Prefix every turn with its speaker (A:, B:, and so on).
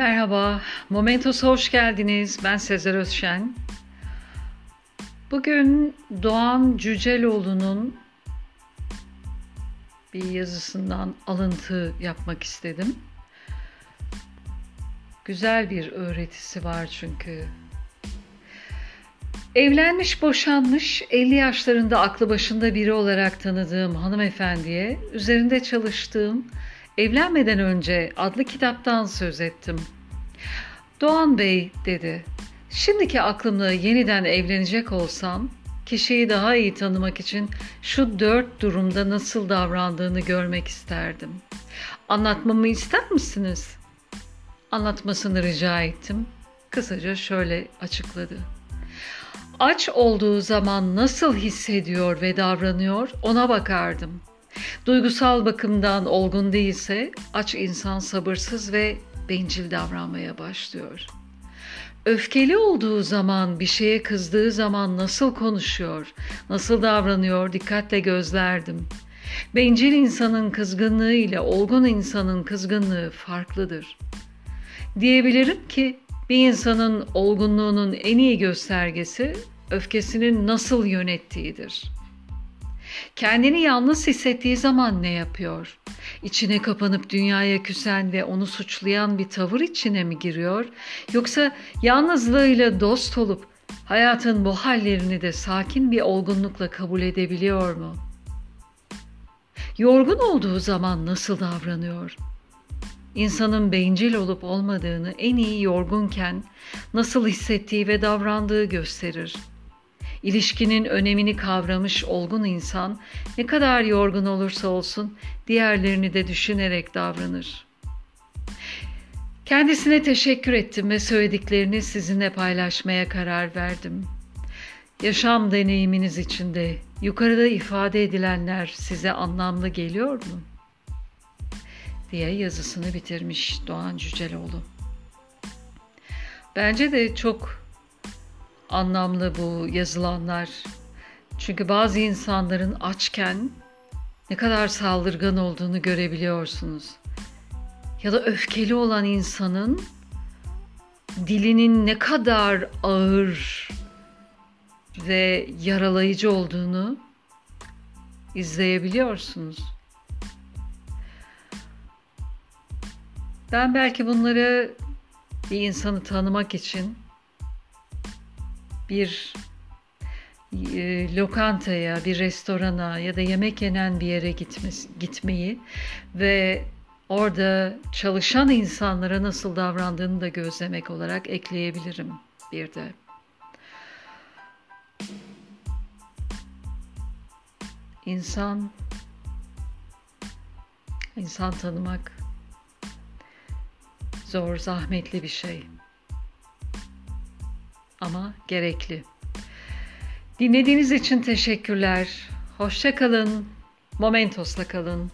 A: Merhaba, Momentos'a hoş geldiniz. Ben Sezer Özşen. Bugün Doğan Cüceloğlu'nun bir yazısından alıntı yapmak istedim. Güzel bir öğretisi var çünkü. Evlenmiş, boşanmış, 50 yaşlarında aklı başında biri olarak tanıdığım hanımefendiye üzerinde çalıştığım Evlenmeden önce adlı kitaptan söz ettim. Doğan Bey dedi. Şimdiki aklımla yeniden evlenecek olsam kişiyi daha iyi tanımak için şu dört durumda nasıl davrandığını görmek isterdim. Anlatmamı ister misiniz? Anlatmasını rica ettim. Kısaca şöyle açıkladı. Aç olduğu zaman nasıl hissediyor ve davranıyor ona bakardım. Duygusal bakımdan olgun değilse aç insan sabırsız ve bencil davranmaya başlıyor. Öfkeli olduğu zaman, bir şeye kızdığı zaman nasıl konuşuyor, nasıl davranıyor dikkatle gözlerdim. Bencil insanın kızgınlığı ile olgun insanın kızgınlığı farklıdır. Diyebilirim ki bir insanın olgunluğunun en iyi göstergesi öfkesinin nasıl yönettiğidir.'' Kendini yalnız hissettiği zaman ne yapıyor? İçine kapanıp dünyaya küsen ve onu suçlayan bir tavır içine mi giriyor? Yoksa yalnızlığıyla dost olup hayatın bu hallerini de sakin bir olgunlukla kabul edebiliyor mu? Yorgun olduğu zaman nasıl davranıyor? İnsanın bencil olup olmadığını en iyi yorgunken nasıl hissettiği ve davrandığı gösterir.'' İlişkinin önemini kavramış olgun insan ne kadar yorgun olursa olsun diğerlerini de düşünerek davranır. Kendisine teşekkür ettim ve söylediklerini sizinle paylaşmaya karar verdim. Yaşam deneyiminiz içinde yukarıda ifade edilenler size anlamlı geliyor mu? diye yazısını bitirmiş Doğan Cüceloğlu. Bence de çok anlamlı bu yazılanlar. Çünkü bazı insanların açken ne kadar saldırgan olduğunu görebiliyorsunuz. Ya da öfkeli olan insanın dilinin ne kadar ağır ve yaralayıcı olduğunu izleyebiliyorsunuz. Ben belki bunları bir insanı tanımak için bir e, lokantaya, bir restorana ya da yemek yenen bir yere gitmesi, gitmeyi ve orada çalışan insanlara nasıl davrandığını da gözlemek olarak ekleyebilirim bir de. İnsan insan tanımak zor, zahmetli bir şey ama gerekli. Dinlediğiniz için teşekkürler. Hoşça kalın. Momentos'la kalın.